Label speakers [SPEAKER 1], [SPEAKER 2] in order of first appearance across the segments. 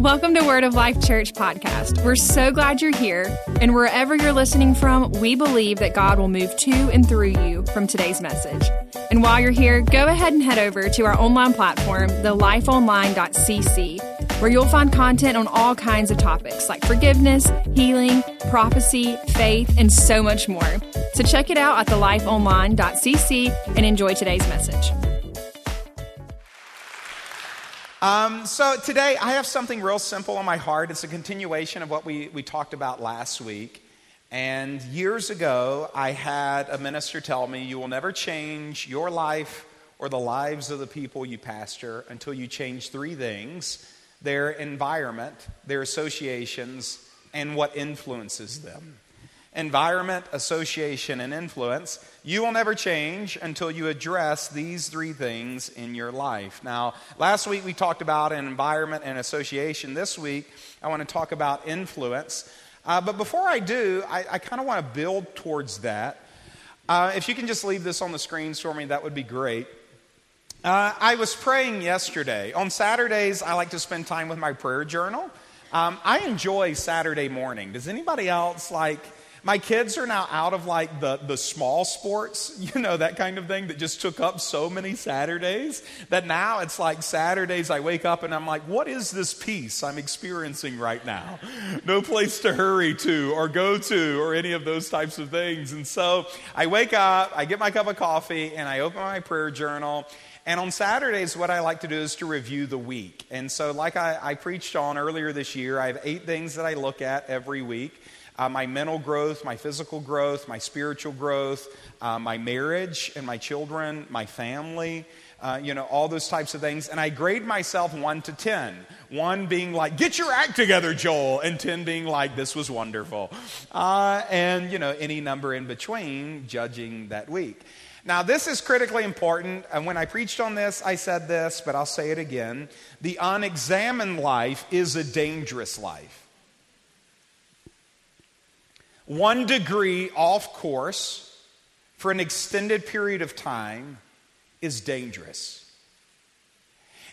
[SPEAKER 1] Welcome to Word of Life Church podcast. We're so glad you're here, and wherever you're listening from, we believe that God will move to and through you from today's message. And while you're here, go ahead and head over to our online platform, thelifeonline.cc, where you'll find content on all kinds of topics like forgiveness, healing, prophecy, faith, and so much more. So check it out at thelifeonline.cc and enjoy today's message.
[SPEAKER 2] Um, so today I have something real simple on my heart. It's a continuation of what we, we talked about last week. And years ago, I had a minister tell me, You will never change your life or the lives of the people you pastor until you change three things their environment, their associations, and what influences them environment, association, and influence, you will never change until you address these three things in your life. Now, last week we talked about an environment and association. This week I want to talk about influence. Uh, but before I do, I, I kind of want to build towards that. Uh, if you can just leave this on the screens for me, that would be great. Uh, I was praying yesterday. On Saturdays, I like to spend time with my prayer journal. Um, I enjoy Saturday morning. Does anybody else like? My kids are now out of like the, the small sports, you know, that kind of thing that just took up so many Saturdays that now it's like Saturdays I wake up and I'm like, what is this peace I'm experiencing right now? No place to hurry to or go to or any of those types of things. And so I wake up, I get my cup of coffee, and I open my prayer journal. And on Saturdays, what I like to do is to review the week. And so, like I, I, preached on earlier this year, I have eight things that I look at every week uh, my mental growth, my physical growth, my spiritual growth, uh, my marriage and my children, my family, uh, you know, all those types of things. And I grade myself one to 10. One being like, get your act together, Joel, and 10 being like, this was wonderful. Uh, and, you know, any number in between, judging that week. Now, this is critically important. And when I preached on this, I said this, but I'll say it again. The unexamined life is a dangerous life. One degree off course for an extended period of time is dangerous.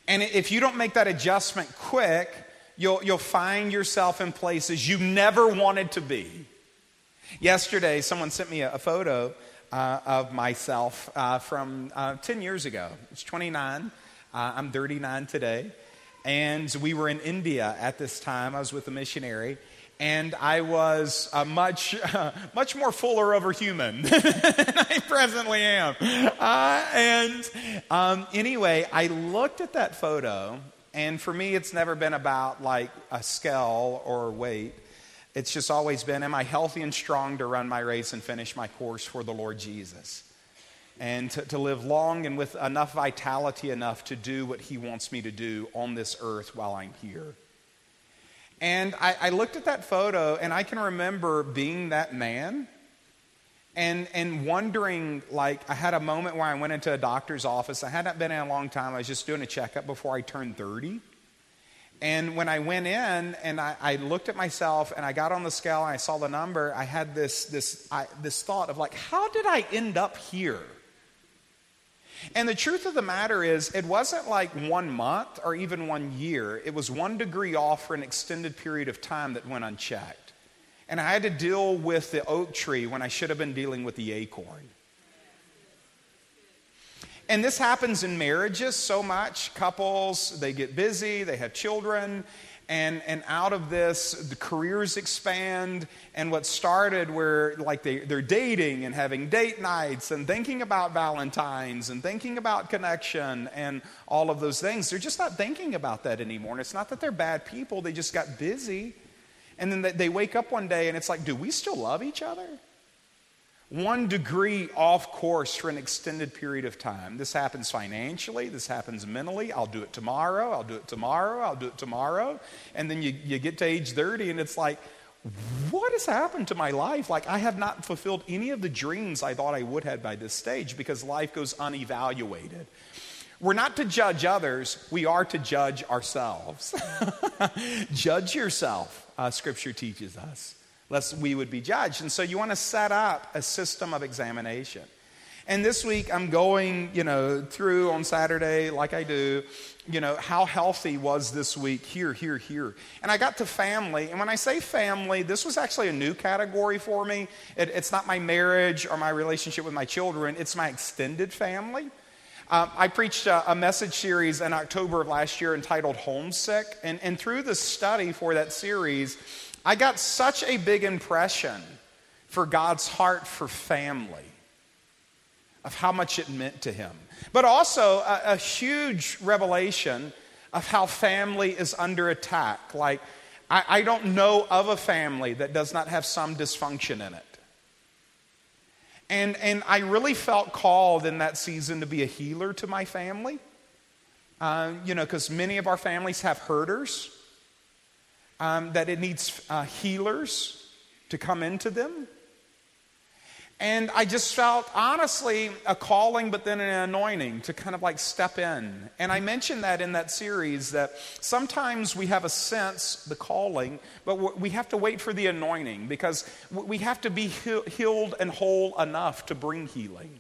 [SPEAKER 2] And if you don't make that adjustment quick, you'll, you'll find yourself in places you never wanted to be. Yesterday, someone sent me a, a photo uh, of myself uh, from uh, 10 years ago. It's 29. Uh, I'm 39 today. And we were in India at this time. I was with a missionary and I was uh, much, uh, much more fuller a human than I presently am. Uh, and um, anyway, I looked at that photo, and for me, it's never been about like a scale or weight. It's just always been, am I healthy and strong to run my race and finish my course for the Lord Jesus? And to, to live long and with enough vitality enough to do what He wants me to do on this earth while I'm here. And I, I, looked at that photo and I can remember being that man and, and wondering like, I had a moment where I went into a doctor's office. I hadn't been in a long time. I was just doing a checkup before I turned 30. And when I went in and I, I looked at myself and I got on the scale and I saw the number, I had this, this, I, this thought of like, how did I end up here? And the truth of the matter is, it wasn't like one month or even one year. It was one degree off for an extended period of time that went unchecked. And I had to deal with the oak tree when I should have been dealing with the acorn. And this happens in marriages so much. Couples, they get busy, they have children, and, and out of this, the careers expand. And what started where like they, they're dating and having date nights and thinking about Valentine's and thinking about connection and all of those things, they're just not thinking about that anymore. And it's not that they're bad people, they just got busy. And then they wake up one day and it's like, do we still love each other? One degree off course for an extended period of time. This happens financially, this happens mentally. I'll do it tomorrow, I'll do it tomorrow, I'll do it tomorrow. And then you, you get to age 30 and it's like, what has happened to my life? Like, I have not fulfilled any of the dreams I thought I would have by this stage because life goes unevaluated. We're not to judge others, we are to judge ourselves. judge yourself, uh, Scripture teaches us lest we would be judged. And so you want to set up a system of examination. And this week I'm going, you know, through on Saturday, like I do, you know, how healthy was this week here, here, here. And I got to family. And when I say family, this was actually a new category for me. It, it's not my marriage or my relationship with my children, it's my extended family. Um, I preached a, a, message series in October of last year entitled Homesick. And, and through the study for that series, I got such a big impression for God's heart for family, of how much it meant to him. But also a, a huge revelation of how family is under attack. Like, I, I don't know of a family that does not have some dysfunction in it. And, and I really felt called in that season to be a healer to my family. Uh, you know, because many of our families have herders, um, that it needs uh, healers to come into them. And I just felt, honestly, a calling, but then an anointing to kind of like step in. And I mentioned that in that series that sometimes we have a sense, the calling, but we have to wait for the anointing because we have to be healed and whole enough to bring healing.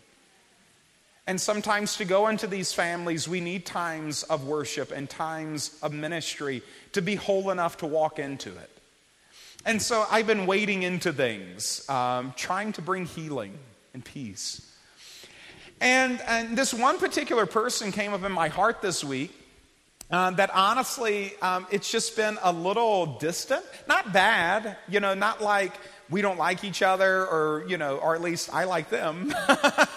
[SPEAKER 2] And sometimes to go into these families, we need times of worship and times of ministry to be whole enough to walk into it. And so I've been wading into things, um, trying to bring healing and peace. And, and this one particular person came up in my heart this week uh, that honestly, um, it's just been a little distant. Not bad, you know, not like we don't like each other or, you know, or at least I like them.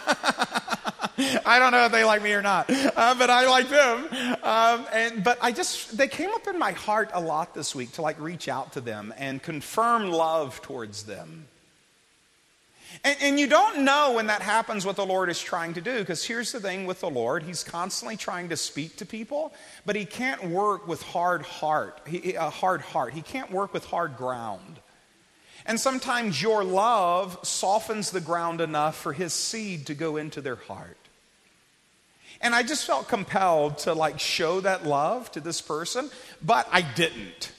[SPEAKER 2] I don't know if they like me or not, uh, but I like them. Um, and but I just they came up in my heart a lot this week to like reach out to them and confirm love towards them. And, and you don't know when that happens what the Lord is trying to do, because here's the thing with the Lord: He's constantly trying to speak to people, but He can't work with hard heart, he, a hard heart. He can't work with hard ground. And sometimes your love softens the ground enough for his seed to go into their heart. And I just felt compelled to like show that love to this person, but I didn't.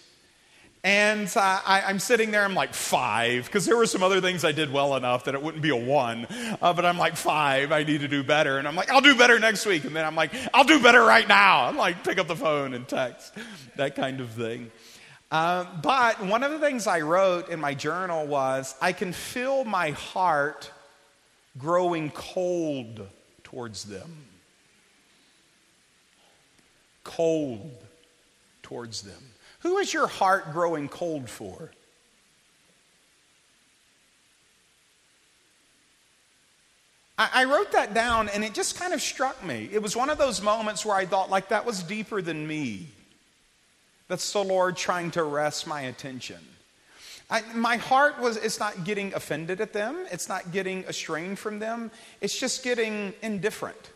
[SPEAKER 2] And uh, I, am sitting there, I'm like five, because there were some other things I did well enough that it wouldn't be a one. Uh, but I'm like five, I need to do better. And I'm like, I'll do better next week. And then I'm like, I'll do better right now. I'm like, pick up the phone and text, that kind of thing. Uh, but one of the things I wrote in my journal was, I can feel my heart growing cold towards them cold towards them? Who is your heart growing cold for? I, wrote that down and it just kind of struck me. It was one of those moments where I thought, like, that was deeper than me. That's the Lord trying to arrest my attention. I, my heart was, it's not getting offended at them, it's not getting estranged from them, it's just getting indifferent.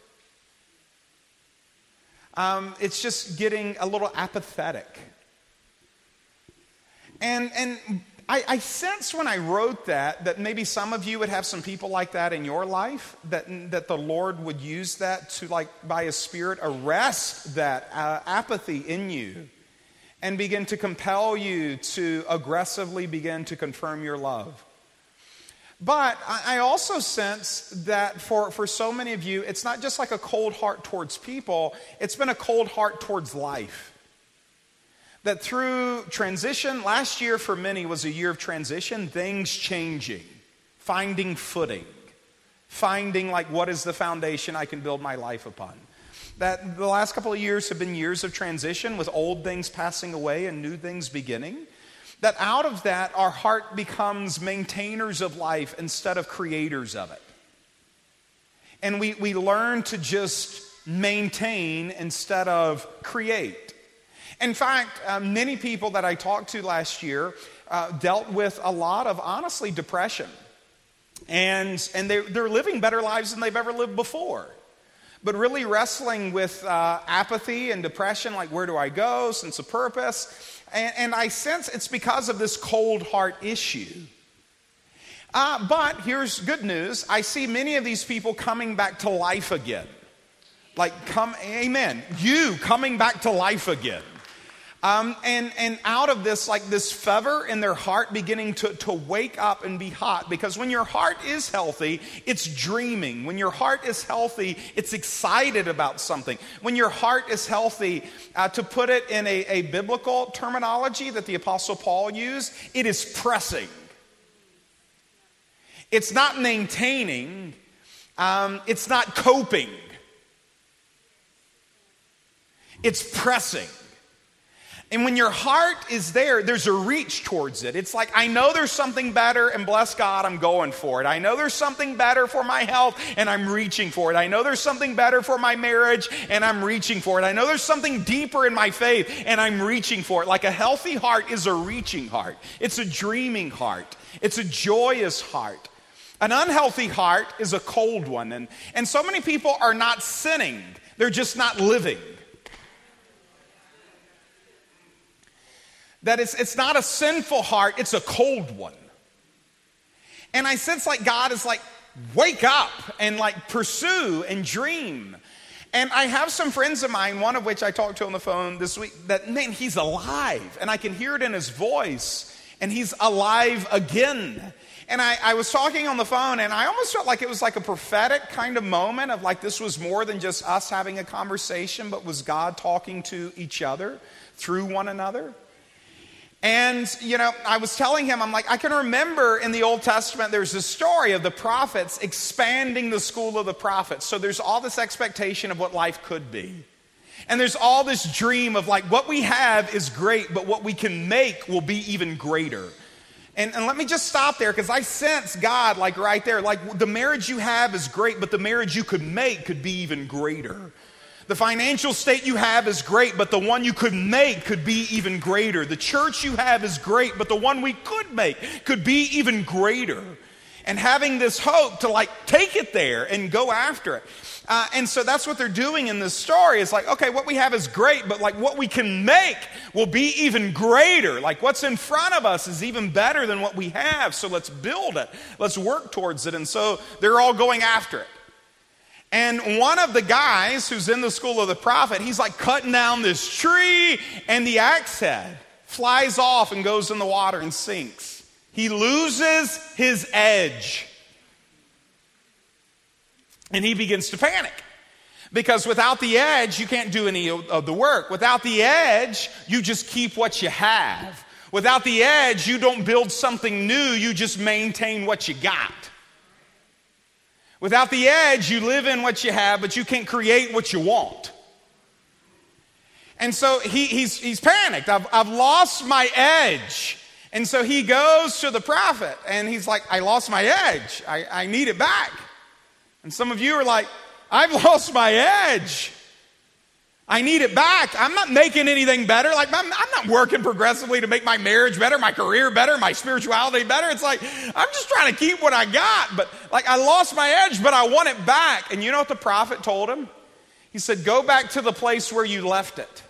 [SPEAKER 2] Um, it's just getting a little apathetic. And, and I, I sense when I wrote that that maybe some of you would have some people like that in your life, that, that the Lord would use that to, like, by His Spirit, arrest that uh, apathy in you and begin to compel you to aggressively begin to confirm your love. But I also sense that for, for so many of you, it's not just like a cold heart towards people, it's been a cold heart towards life. That through transition, last year for many was a year of transition, things changing, finding footing, finding like what is the foundation I can build my life upon. That the last couple of years have been years of transition with old things passing away and new things beginning that out of that, our heart becomes maintainers of life instead of creators of it. And we, we learn to just maintain instead of create. In fact, uh, many people that I talked to last year uh, dealt with a lot of, honestly, depression. And, and they're, they're living better lives than they've ever lived before but really wrestling with uh, apathy and depression like where do I go, sense of purpose. And, and I sense it's because of this cold heart issue. Uh, but here's good news I see many of these people coming back to life again. Like, come, amen. You coming back to life again. Um, and, and out of this, like this fever in their heart beginning to, to wake up and be hot. Because when your heart is healthy, it's dreaming. When your heart is healthy, it's excited about something. When your heart is healthy, uh, to put it in a, a biblical terminology that the Apostle Paul used, it is pressing. It's not maintaining, um, it's not coping, it's pressing. And when your heart is there, there's a reach towards it. It's like, I know there's something better, and bless God, I'm going for it. I know there's something better for my health, and I'm reaching for it. I know there's something better for my marriage, and I'm reaching for it. I know there's something deeper in my faith, and I'm reaching for it. Like a healthy heart is a reaching heart, it's a dreaming heart, it's a joyous heart. An unhealthy heart is a cold one. And, and so many people are not sinning, they're just not living. That it's, it's not a sinful heart, it's a cold one. And I sense like God is like, wake up and like pursue and dream. And I have some friends of mine, one of which I talked to on the phone this week, that man, he's alive. And I can hear it in his voice. And he's alive again. And I, I, was talking on the phone, and I almost felt like it was like a prophetic kind of moment of like this was more than just us having a conversation, but was God talking to each other through one another. And, you know, I was telling him, I'm like, I can remember in the Old Testament, there's a story of the prophets expanding the school of the prophets. So there's all this expectation of what life could be. And there's all this dream of like, what we have is great, but what we can make will be even greater. And, and let me just stop there because I sense God like right there. Like, the marriage you have is great, but the marriage you could make could be even greater. The financial state you have is great, but the one you could make could be even greater. The church you have is great, but the one we could make could be even greater. And having this hope to like take it there and go after it. Uh, and so that's what they're doing in this story. It's like, okay, what we have is great, but like what we can make will be even greater. Like what's in front of us is even better than what we have. So let's build it. Let's work towards it. And so they're all going after it. And one of the guys who's in the school of the prophet, he's like cutting down this tree, and the axe head flies off and goes in the water and sinks. He loses his edge. And he begins to panic. Because without the edge, you can't do any of the work. Without the edge, you just keep what you have. Without the edge, you don't build something new, you just maintain what you got. Without the edge, you live in what you have, but you can't create what you want. And so he, he's, he's panicked. I've, I've lost my edge. And so he goes to the prophet and he's like, I lost my edge. I, I need it back. And some of you are like, I've lost my edge. I need it back. I'm not making anything better. Like, I'm, I'm, not working progressively to make my marriage better, my career better, my spirituality better. It's like, I'm just trying to keep what I got. But, like, I lost my edge, but I want it back. And you know what the prophet told him? He said, Go back to the place where you left it.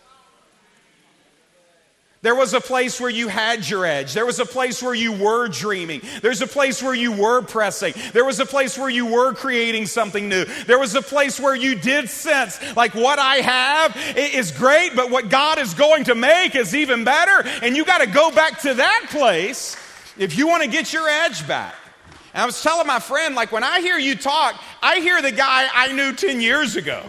[SPEAKER 2] There was a place where you had your edge. There was a place where you were dreaming. There's a place where you were pressing. There was a place where you were creating something new. There was a place where you did sense like what I have is great, but what God is going to make is even better. And you got to go back to that place if you want to get your edge back. And I was telling my friend, like when I hear you talk, I hear the guy I knew 10 years ago.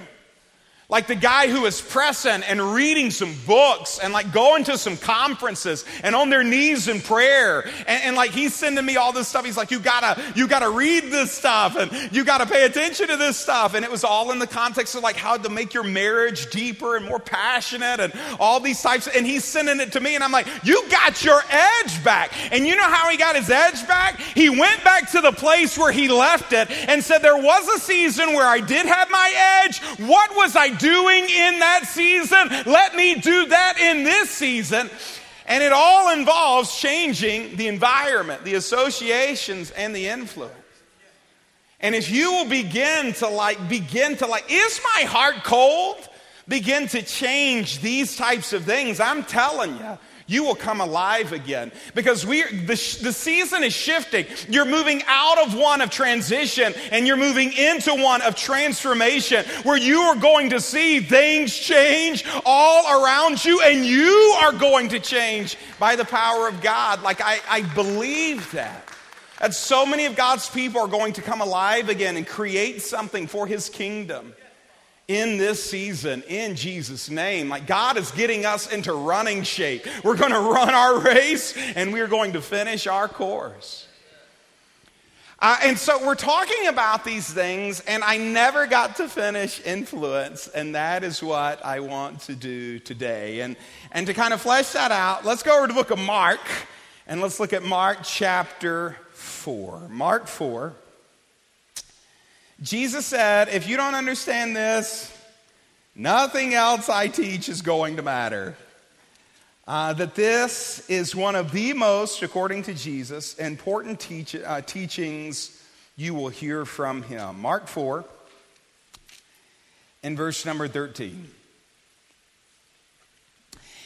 [SPEAKER 2] Like the guy who is pressing and reading some books and like going to some conferences and on their knees in prayer. And, and, like he's sending me all this stuff. He's like, you gotta, you gotta read this stuff and you gotta pay attention to this stuff. And it was all in the context of like how to make your marriage deeper and more passionate and all these types. And he's sending it to me and I'm like, you got your edge back. And you know how he got his edge back? He went back to the place where he left it and said, there was a season where I did have my edge. What was I doing in that season, let me do that in this season. And it all involves changing the environment, the associations, and the influence. And if you will begin to like, begin to like, is my heart cold? Begin to change these types of things. I'm telling you, you will come alive again. Because we the, the season is shifting. You're moving out of one of transition and you're moving into one of transformation where you are going to see things change all around you and you are going to change by the power of god. Like i, I believe that. That so many of god's people are going to come alive again and create something for his kingdom in this season in Jesus' name. Like God is getting us into running shape. We're going to run our race and we're going to finish our course. Uh, and so we're talking about these things, and I never got to finish influence, and that is what I want to do today. And, and to kind of flesh that out, let's go over to the book of Mark, and let's look at Mark chapter 4. Mark 4. Jesus said, if you don't understand this, nothing else I teach is going to matter. Uh, that this is one of the most, according to Jesus, important teach, uh, teachings you will hear from him. Mark 4, in verse number 13.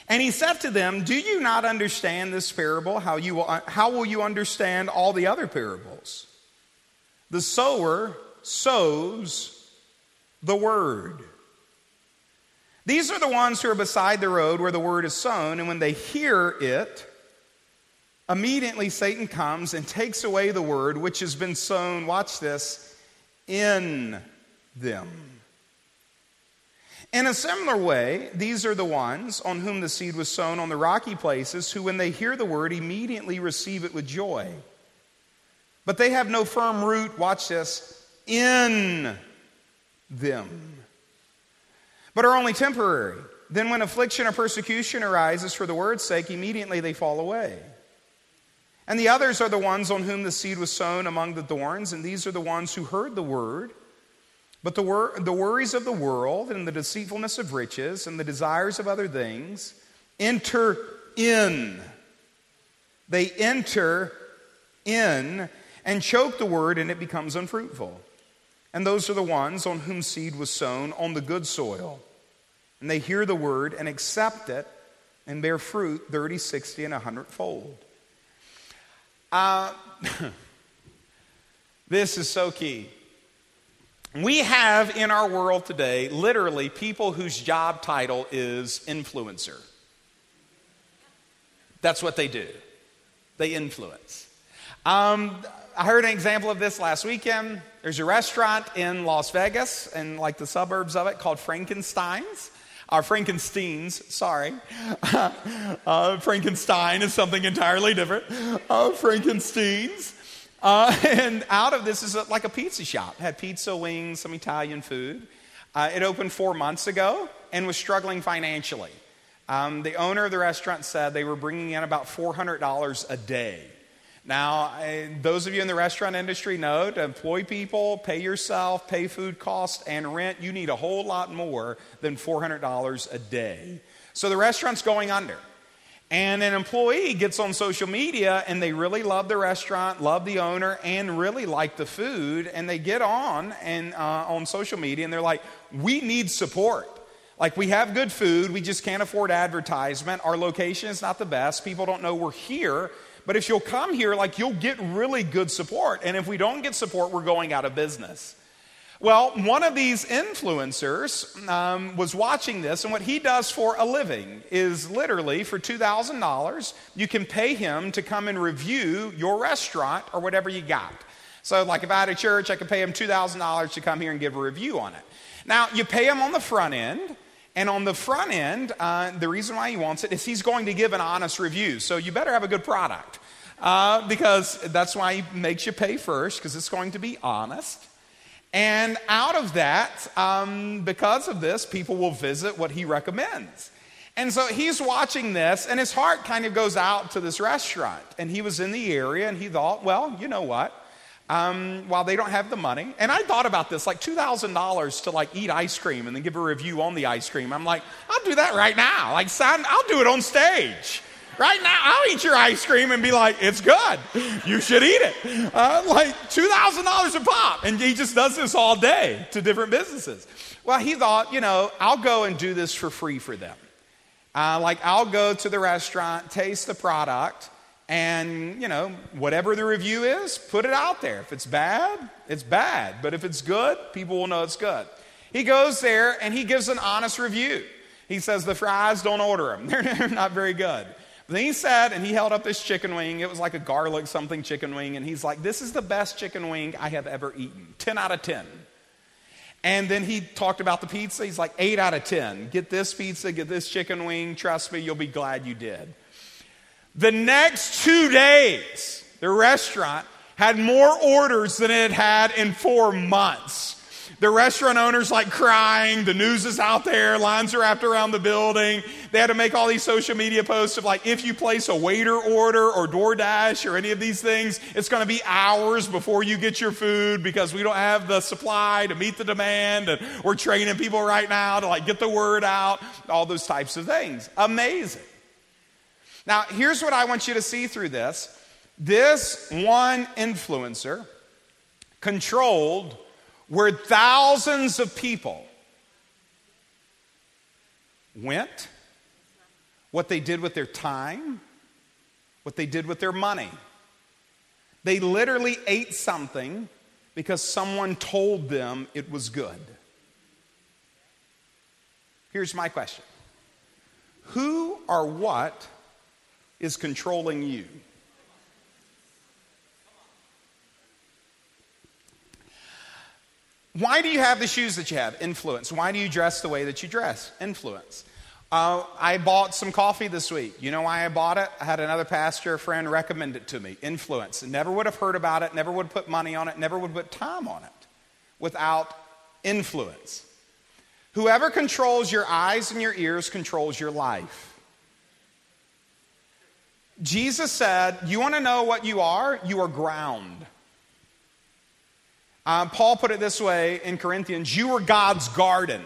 [SPEAKER 2] And he said to them, Do you not understand this parable? How, you will, how will you understand all the other parables? The sower sows the word. These are the ones who are beside the road where the word is sown, and when they hear it, immediately Satan comes and takes away the word which has been sown, watch this, in them. In a similar way, these are the ones on whom the seed was sown on the rocky places, who, when they hear the word, immediately receive it with joy. But they have no firm root, watch this, in them, but are only temporary. Then, when affliction or persecution arises for the word's sake, immediately they fall away. And the others are the ones on whom the seed was sown among the thorns, and these are the ones who heard the word. But the, wor- the worries of the world and the deceitfulness of riches and the desires of other things enter in. They enter in and choke the word, and it becomes unfruitful. And those are the ones on whom seed was sown on the good soil. And they hear the word and accept it and bear fruit 30, 60, and 100 fold. Uh, this is so key. We have in our world today literally people whose job title is influencer. That's what they do, they influence. Um, I heard an example of this last weekend. There's a restaurant in Las Vegas and like the suburbs of it called Frankenstein's. Or Frankenstein's, sorry. uh, Frankenstein is something entirely different. Uh, Frankenstein's. Uh, and out of this is a, like a pizza shop. It had pizza, wings, some Italian food. Uh, it opened four months ago and was struggling financially. Um, the owner of the restaurant said they were bringing in about $400 a day. Now, those of you in the restaurant industry know to employ people, pay yourself, pay food costs, and rent, you need a whole lot more than $400 a day. So the restaurant's going under. And an employee gets on social media and they really love the restaurant, love the owner, and really like the food. And they get on and uh, on social media and they're like, "We need support. Like we have good food, we just can't afford advertisement. Our location is not the best. People don't know we're here." But if you'll come here, like you'll get really good support. And if we don't get support, we're going out of business. Well, one of these influencers um, was watching this, and what he does for a living is literally for $2,000, you can pay him to come and review your restaurant or whatever you got. So, like if I had a church, I could pay him $2,000 to come here and give a review on it. Now, you pay him on the front end, and on the front end, uh, the reason why he wants it is he's going to give an honest review. So you better have a good product uh, because that's why he makes you pay first because it's going to be honest. And out of that, um, because of this, people will visit what he recommends. And so he's watching this, and his heart kind of goes out to this restaurant. And he was in the area, and he thought, well, you know what? Um, while they don't have the money. And I thought about this, like $2,000 to like eat ice cream and then give a review on the ice cream. I'm like, I'll do that right now. Like, son, I'll do it on stage. Right now, I'll eat your ice cream and be like, it's good. You should eat it. Uh, like $2,000 a pop. And he just does this all day to different businesses. Well, he thought, you know, I'll go and do this for free for them. Uh, like, I'll go to the restaurant, taste the product, and, you know, whatever the review is, put it out there. If it's bad, it's bad. But if it's good, people will know it's good. He goes there and he gives an honest review. He says, The fries, don't order them, they're not very good. But then he said, and he held up this chicken wing. It was like a garlic something chicken wing. And he's like, This is the best chicken wing I have ever eaten. 10 out of 10. And then he talked about the pizza. He's like, 8 out of 10. Get this pizza, get this chicken wing. Trust me, you'll be glad you did. The next two days, the restaurant had more orders than it had in four months. The restaurant owner's like crying. The news is out there. Lines are wrapped around the building. They had to make all these social media posts of like, if you place a Waitr order or DoorDash or any of these things, it's going to be hours before you get your food because we don't have the supply to meet the demand. And we're training people right now to like get the word out. All those types of things. Amazing. Now, here's what I want you to see through this this one influencer controlled where thousands of people went, what they did with their time, what they did with their money. They literally ate something because someone told them it was good. Here's my question Who or what is controlling you. Why do you have the shoes that you have? Influence. Why do you dress the way that you dress? Influence. Uh, I bought some coffee this week. You know why I bought it? I had another pastor friend recommend it to me. Influence. Never would have heard about it, never would have put money on it, never would have put time on it without influence. Whoever controls your eyes and your ears controls your life. Jesus said, You want to know what you are? You are ground. Um, Paul put it this way in Corinthians You are God's garden.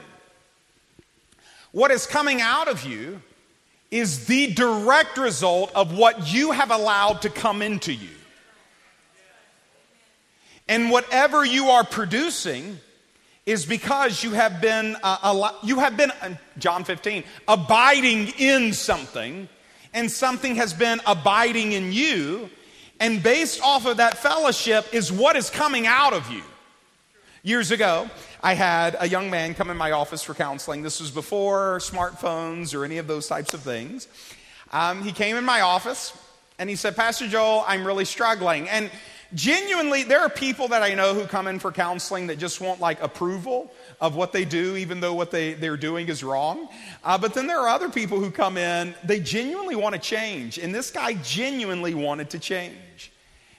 [SPEAKER 2] What is coming out of you is the direct result of what you have allowed to come into you. And whatever you are producing is because you have been, uh, you have been, uh, John 15, abiding in something and something has been abiding in you. And based off of that fellowship is what is coming out of you. Years ago, I had a young man come in my office for counseling. This was before smartphones or any of those types of things. Um, he came in my office and he said, Pastor Joel, I'm really struggling. And genuinely, there are people that I know who come in for counseling that just want like approval of what they do, even though what they, they're doing is wrong. Uh, but then there are other people who come in, they genuinely want to change. And this guy genuinely wanted to change.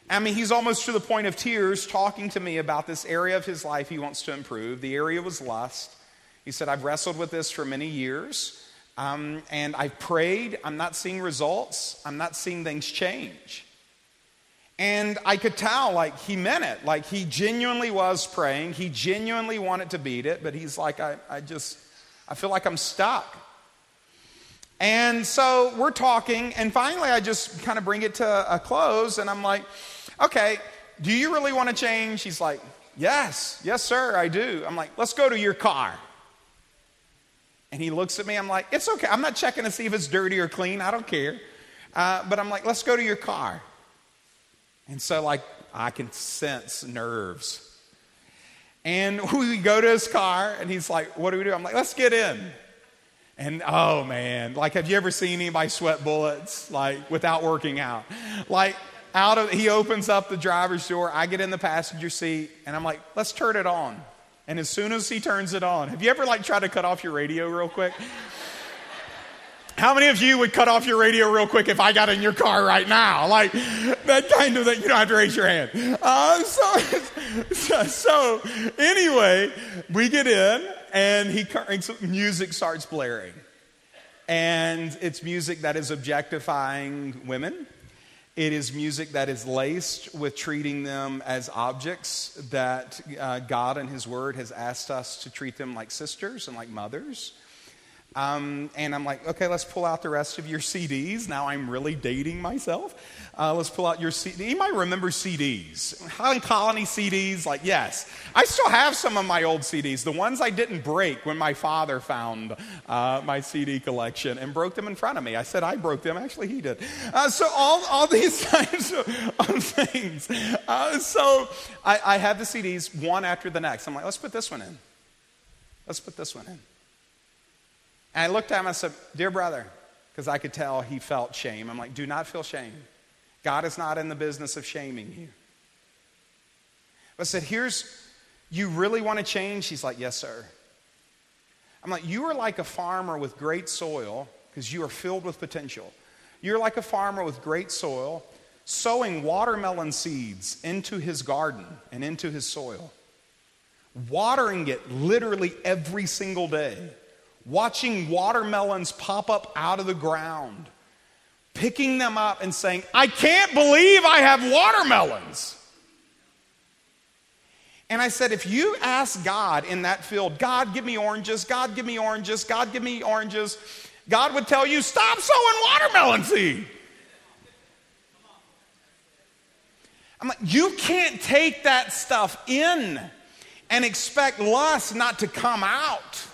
[SPEAKER 2] I mean, he's almost to the point of tears talking to me about this area of his life he wants to improve. The area was lust. He said, I've wrestled with this for many years. Um, and I've prayed. I'm not seeing results. I'm not seeing things change. And I could tell, like, he meant it. Like, he genuinely was praying. He genuinely wanted to beat it, but he's like, I, I just, I feel like I'm stuck. And so we're talking, and finally I just kind of bring it to a close, and I'm like, okay, do you really want to change? He's like, yes, yes, sir, I do. I'm like, let's go to your car. And he looks at me, I'm like, it's okay. I'm not checking to see if it's dirty or clean, I don't care. Uh, but I'm like, let's go to your car. And so, like, I can sense nerves. And we go to his car, and he's like, What do we do? I'm like, Let's get in. And oh man, like, have you ever seen anybody sweat bullets, like, without working out? Like, out of, he opens up the driver's door, I get in the passenger seat, and I'm like, Let's turn it on. And as soon as he turns it on, have you ever, like, tried to cut off your radio real quick? How many of you would cut off your radio real quick if I got in your car right now? Like that kind of thing. You don't have to raise your hand. Uh, so, so, so, anyway, we get in and he music starts blaring, and it's music that is objectifying women. It is music that is laced with treating them as objects that uh, God and His Word has asked us to treat them like sisters and like mothers. Um, and I'm like, okay, let's pull out the rest of your CDs. Now I'm really dating myself. Uh, let's pull out your CD. You might remember CDs. Highland Colony CDs, like, yes. I still have some of my old CDs, the ones I didn't break when my father found uh, my CD collection and broke them in front of me. I said I broke them. Actually, he did. Uh, so, all, all these kinds of, things. Uh, so, I, I have the CDs one after the next. I'm like, let's put this one in. Let's put this one in. And I looked at him and I said, Dear brother, because I could tell he felt shame. I'm like, Do not feel shame. God is not in the business of shaming you. I said, Here's, you really want to change? He's like, Yes, sir. I'm like, You are like a farmer with great soil because you are filled with potential. You're like a farmer with great soil sowing watermelon seeds into his garden and into his soil, watering it literally every single day watching watermelons pop up out of the ground, picking them up and saying, I can't believe I have watermelons. And I said, if you ask God in that field, God, give me oranges, God, give me oranges, God, give me oranges, God would tell you, stop sowing watermelon seed. I'm like, you can't take that stuff in and expect lust not to come out.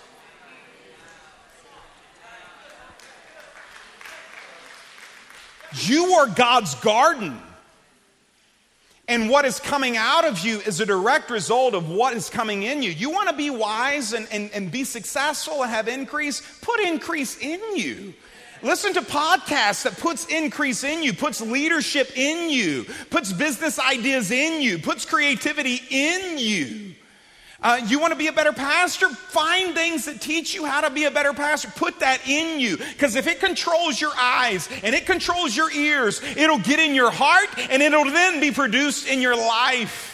[SPEAKER 2] You are God's garden. And what is coming out of you is a direct result of what is coming in you. You want to be wise and, and, and be successful and have increase? Put increase in you. Listen to podcasts that puts increase in you, puts leadership in you, puts business ideas in you, puts creativity in you. Uh, you want to be a better pastor? Find things that teach you how to be a better pastor. Put that in you. Because if it controls your eyes and it controls your ears, it'll get in your heart and it'll then be produced in your life.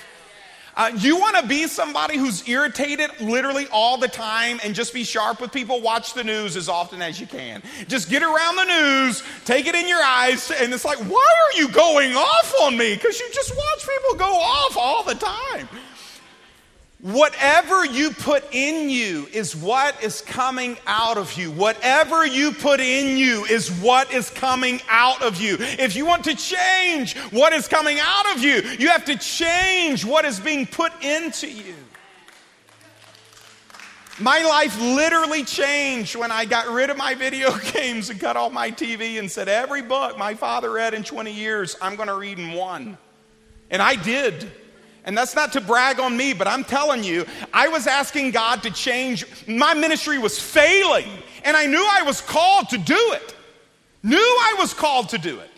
[SPEAKER 2] Uh, you want to be somebody who's irritated literally all the time and just be sharp with people? Watch the news as often as you can. Just get around the news, take it in your eyes, and it's like, why are you going off on me? Because you just watch people go off all the time. Whatever you put in you is what is coming out of you. Whatever you put in you is what is coming out of you. If you want to change what is coming out of you, you have to change what is being put into you. My life literally changed when I got rid of my video games and cut off my TV and said, Every book my father read in 20 years, I'm going to read in one. And I did. And that's not to brag on me, but I'm telling you, I was asking God to change. My ministry was failing, and I knew I was called to do it. Knew I was called to do it.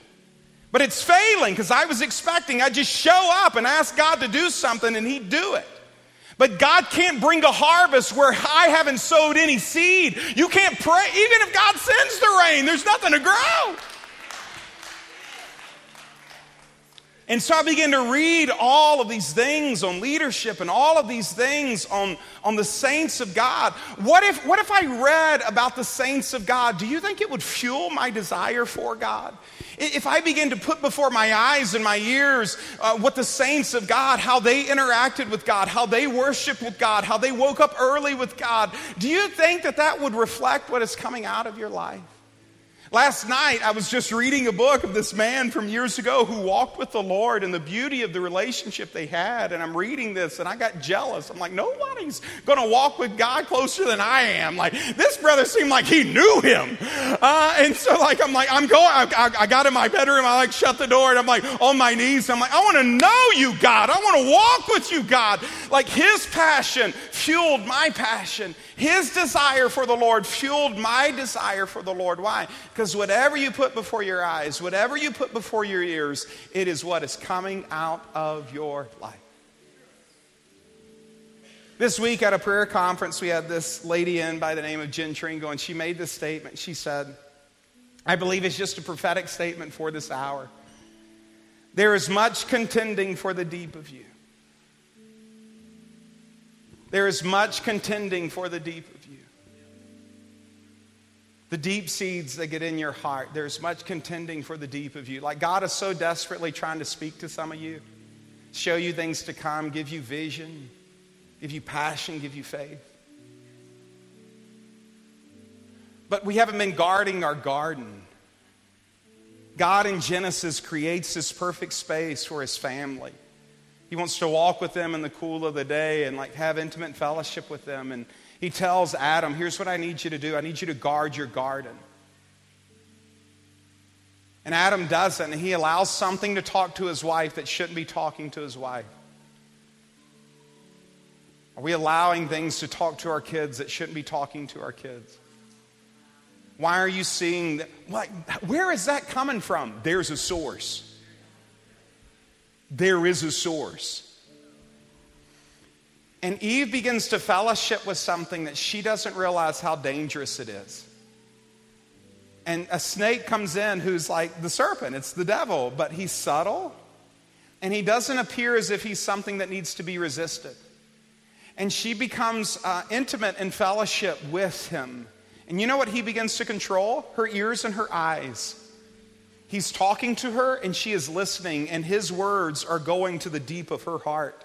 [SPEAKER 2] But it's failing because I was expecting I'd just show up and ask God to do something and He'd do it. But God can't bring a harvest where I haven't sowed any seed. You can't pray, even if God sends the rain, there's nothing to grow. And so I began to read all of these things on leadership and all of these things on, on the saints of God. What if, what if I read about the saints of God? Do you think it would fuel my desire for God? If I begin to put before my eyes and my ears uh, what the saints of God, how they interacted with God, how they worshiped with God, how they woke up early with God, do you think that that would reflect what is coming out of your life? Last night, I was just reading a book of this man from years ago who walked with the Lord and the beauty of the relationship they had. And I'm reading this and I got jealous. I'm like, nobody's going to walk with God closer than I am. Like, this brother seemed like he knew him. Uh, and so, like, I'm like, I'm going, I, I, I, got in my bedroom, I like shut the door and I'm like on my knees. I'm like, I want to know you, God. I want to walk with you, God. Like, his passion fueled my passion. His desire for the Lord fueled my desire for the Lord. Why? Because whatever you put before your eyes, whatever you put before your ears, it is what is coming out of your life. This week at a prayer conference, we had this lady in by the name of Jen Tringo, and she made this statement. She said, I believe it's just a prophetic statement for this hour. There is much contending for the deep of you. There is much contending for the deep of you. The deep seeds that get in your heart, there's much contending for the deep of you. Like God is so desperately trying to speak to some of you, show you things to come, give you vision, give you passion, give you faith. but we haven't been guarding our garden. God in Genesis creates this perfect space for his family. He wants to walk with them in the cool of the day and like have intimate fellowship with them. And he tells Adam, Here's what I need you to do I need you to guard your garden. And Adam doesn't, and he allows something to talk to his wife that shouldn't be talking to his wife. Are we allowing things to talk to our kids that shouldn't be talking to our kids? Why are you seeing that? Like, where is that coming from? There's a source. There is a source. And Eve begins to fellowship with something that she doesn't realize how dangerous it is. And a snake comes in who's like the serpent, it's the devil, but he's subtle and he doesn't appear as if he's something that needs to be resisted. And she becomes uh, intimate in fellowship with him. And you know what he begins to control? Her ears and her eyes. He's talking to her and she is listening, and his words are going to the deep of her heart.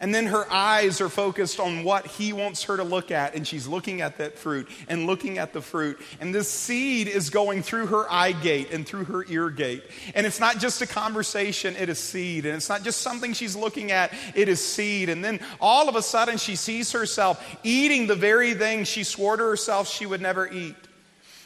[SPEAKER 2] And then her eyes are focused on what he wants her to look at, and she's looking at that fruit and looking at the fruit. And this seed is going through her eye gate and through her ear gate. And it's not just a conversation, it is seed. And it's not just something she's looking at, it is seed. And then all of a sudden, she sees herself eating the very thing she swore to herself she would never eat.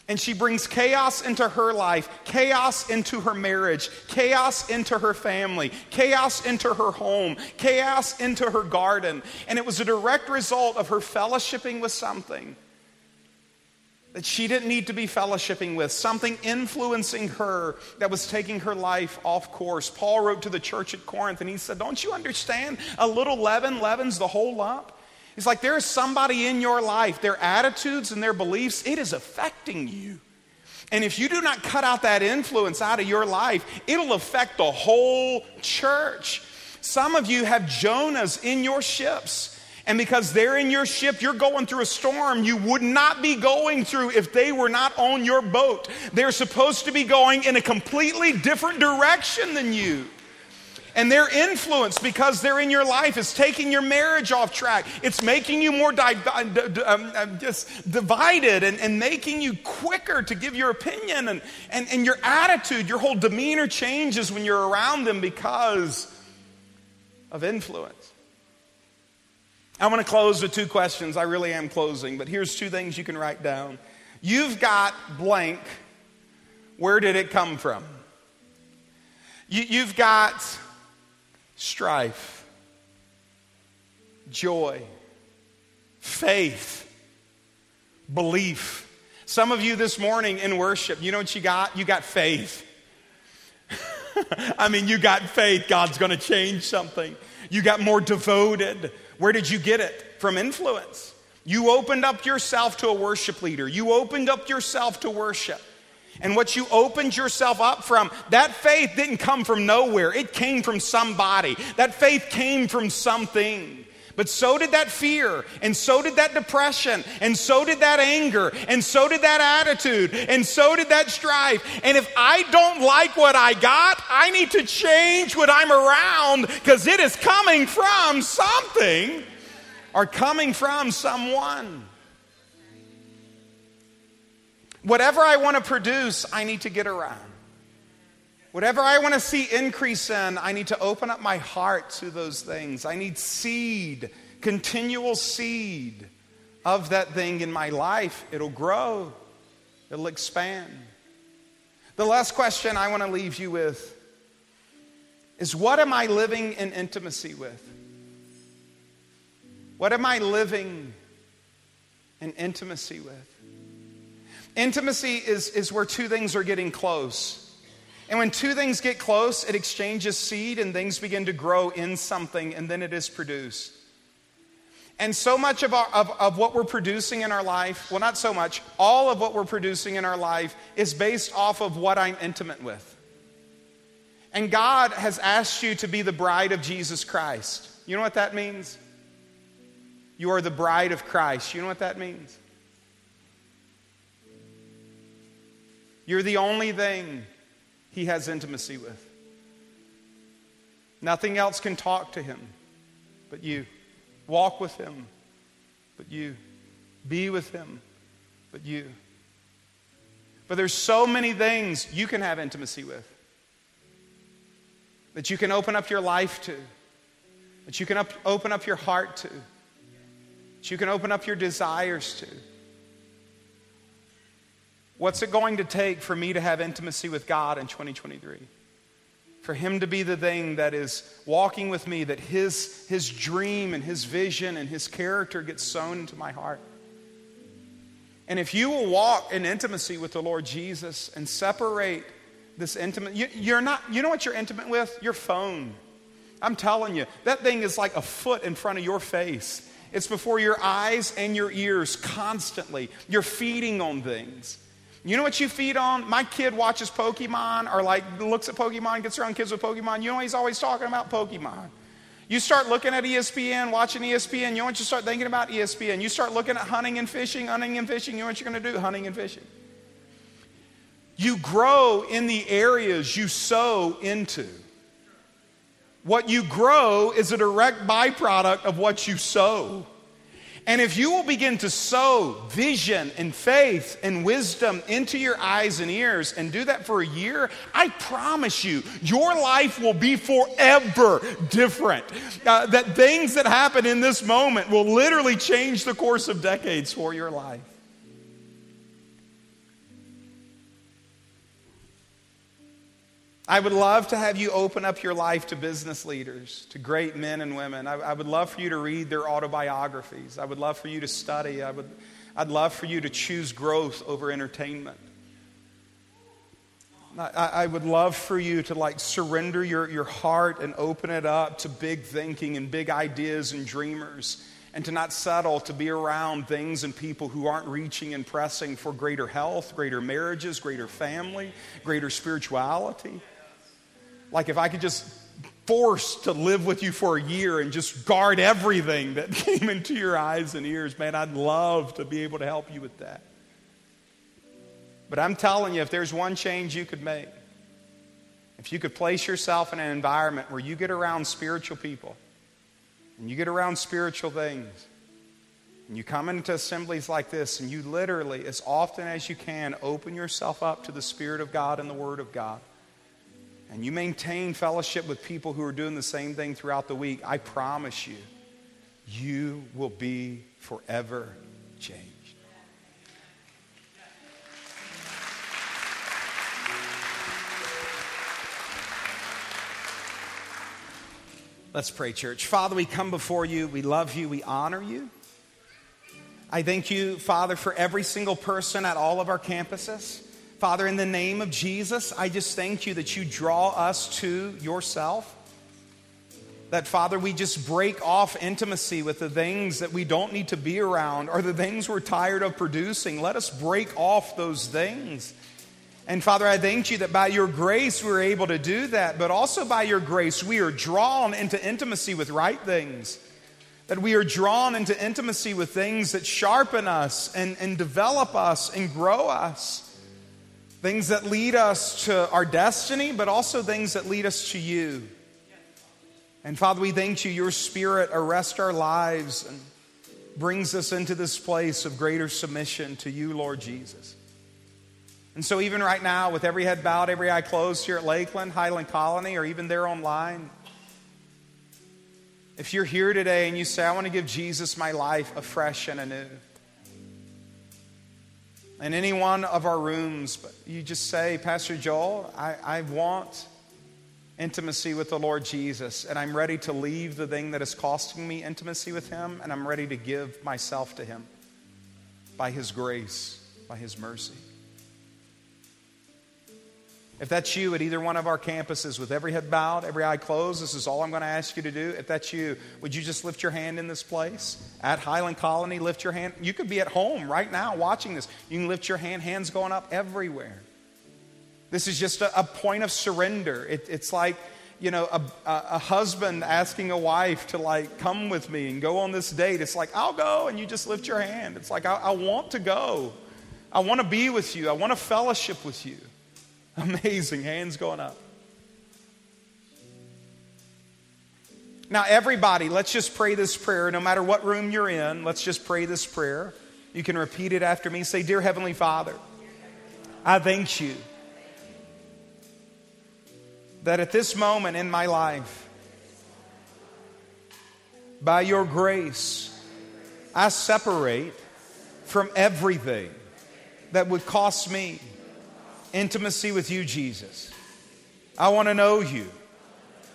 [SPEAKER 2] And she brings chaos into her life, chaos into her marriage, chaos into her family, chaos into her home, chaos into her garden. And it was a direct result of her fellowshipping with something that she didn't need to be fellowshipping with, something influencing her that was taking her life off course. Paul wrote to the church at Corinth and he said, Don't you understand? A little leaven leavens the whole lump. It's like there is somebody in your life, their attitudes and their beliefs, it is affecting you. And if you do not cut out that influence out of your life, it'll affect the whole church. Some of you have Jonahs in your ships. And because they're in your ship, you're going through a storm you would not be going through if they were not on your boat. They're supposed to be going in a completely different direction than you. And their influence, because they're in your life, is taking your marriage off track. It's making you more di- di- um, um, just divided and, and making you quicker to give your opinion. And, and, and your attitude, your whole demeanor changes when you're around them because of influence. I want to close with two questions. I really am closing, but here's two things you can write down. You've got blank. Where did it come from? You, have got strife, joy, faith, belief. Some of you this morning in worship, you know what you got? You got faith. I mean, you got faith God's going to change something. You got more devoted. Where did you get it? From influence. You opened up yourself to a worship leader. You opened up yourself to worship and what you opened yourself up from, that faith didn't come from nowhere. It came from somebody. That faith came from something. But so did that fear, and so did that depression, and so did that anger, and so did that attitude, and so did that strife. And if I don't like what I got, I need to change what I'm around because it is coming from something or coming from someone. Whatever I want to produce, I need to get around. Whatever I want to see increase in, I need to open up my heart to those things. I need seed, continual seed of that thing in my life. It'll grow, it'll expand. The last question I want to leave you with is what am I living in intimacy with? What am I living in intimacy with? Intimacy is, is where two things are getting close. And when two things get close, it exchanges seed and things begin to grow in something, and then it is produced. And so much of, our, of, of what we're producing in our life, well, not so much, all of what we're producing in our life is based off of what I'm intimate with. And God has asked you to be the bride of Jesus Christ. You know what that means? You are the bride of Christ. You know what that means? You're the only thing he has intimacy with. Nothing else can talk to him but you. Walk with him but you. Be with him but you. But there's so many things you can have intimacy with that you can open up your life to, that you can up, open up your heart to, that you can open up your desires to. What's it going to take for me to have intimacy with God in 2023? For Him to be the thing that is walking with me, that His, his dream and His vision and His character gets sown into my heart. And if you will walk in intimacy with the Lord Jesus and separate this intimate, you, you're not, you know what you're intimate with? Your phone. I'm telling you, that thing is like a foot in front of your face. It's before your eyes and your ears constantly. You're feeding on things. You know what you feed on? My kid watches Pokemon or like looks at Pokemon, gets around kids with Pokemon. You know he's always talking about Pokemon. You start looking at ESPN, watching ESPN, you know what you start thinking about ESPN? You start looking at hunting and fishing, hunting and fishing, you know what you're going to do? Hunting and fishing. You grow in the areas you sow into. What you grow is a direct byproduct of what you sow. And if you will begin to sow vision and faith and wisdom into your eyes and ears and do that for a year, I promise you, your life will be forever different. Uh, that things that happen in this moment will literally change the course of decades for your life. I would love to have you open up your life to business leaders, to great men and women. I, I, would love for you to read their autobiographies. I would love for you to study. I would, I'd love for you to choose growth over entertainment. I, I would love for you to like surrender your, your heart and open it up to big thinking and big ideas and dreamers and to not settle to be around things and people who aren't reaching and pressing for greater health, greater marriages, greater family, greater spirituality. Like if I could just force to live with you for a year and just guard everything that came into your eyes and ears, man, I'd love to be able to help you with that. But I'm telling you, if there's one change you could make, if you could place yourself in an environment where you get around spiritual people and you get around spiritual things, and you come into assemblies like this, and you literally, as often as you can, open yourself up to the Spirit of God and the Word of God and you maintain fellowship with people who are doing the same thing throughout the week, I promise you, you will be forever changed. Let's pray, church. Father, we come before you. We love you. We honor you. I thank you, Father, for every single person at all of our campuses. Father, in the name of Jesus, I just thank you that you draw us to yourself. That, Father, we just break off intimacy with the things that we don't need to be around or the things we're tired of producing. Let us break off those things. And Father, I thank you that by your grace we're able to do that, but also by your grace we are drawn into intimacy with right things. That we are drawn into intimacy with things that sharpen us and, and develop us and grow us. Things that lead us to our destiny, but also things that lead us to you. And Father, we thank you, your spirit arrests our lives and brings us into this place of greater submission to you, Lord Jesus. And so, even right now, with every head bowed, every eye closed here at Lakeland, Highland Colony, or even there online, if you're here today and you say, I want to give Jesus my life afresh and anew, in any one of our rooms, but you just say, Pastor Joel, I, I want intimacy with the Lord Jesus, and I'm ready to leave the thing that is costing me intimacy with Him, and I'm ready to give myself to Him by His grace, by His mercy. If that's you at either one of our campuses, with every head bowed, every eye closed, this is all I'm going to ask you to do. If that's you, would you just lift your hand in this place? At Highland Colony, lift your hand. You could be at home right now watching this. You can lift your hand, hands going up everywhere. This is just a, a point of surrender. It, it's like, you know, a, a, husband asking a wife to, like, come with me and go on this date. It's like, I'll go, and you just lift your hand. It's like, I, I want to go. I want to be with you. I want to fellowship with you. Amazing. Hands going up. Now, everybody, let's just pray this prayer. No matter what room you're in, let's just pray this prayer. You can repeat it after me. Say, Dear Heavenly Father, I thank you that at this moment in my life, by your grace, I separate from everything that would cost me intimacy with you, Jesus. I want to know you.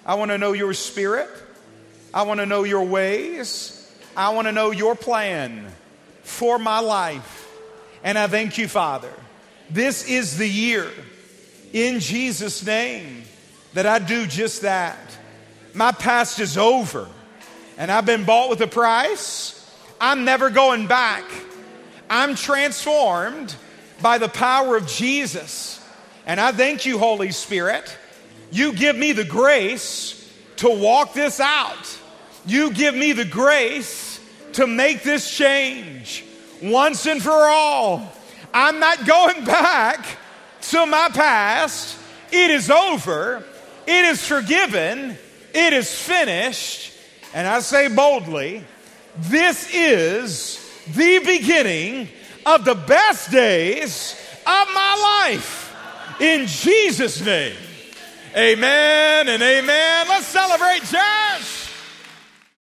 [SPEAKER 2] I want to know your spirit. I want to know your ways. I want to know your plan for my life. And I thank you, Father. This is the year, in Jesus' name, that I do just that. My past is over, and I've been bought with a price. I'm never going back. I'm transformed by the power of Jesus. And I thank you, Holy Spirit. You give me the grace to walk this out. You give me the grace to make this change once and for all. I'm not going back to my past. It is over. It is forgiven. It is finished. And I say boldly, this is the beginning of the best days of my life. In Jesus' name. Amen and amen. Let's celebrate, church.